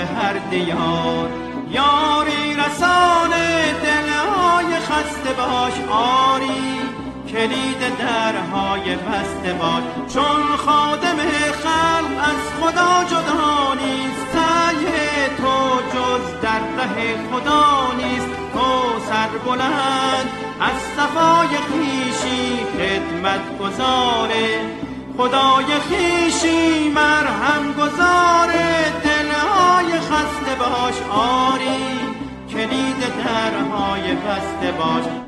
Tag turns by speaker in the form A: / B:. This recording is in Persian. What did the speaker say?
A: به هر دیار. یاری رسان دلهای خسته باش آری کلید درهای بسته باش. چون خادم خلق از خدا جدا نیست سعی تو جز در ره خدا نیست. تو سر بلند از صفای خیشی خدمت گذاره خدای خیشی باش آری کلید درهای بسته باش.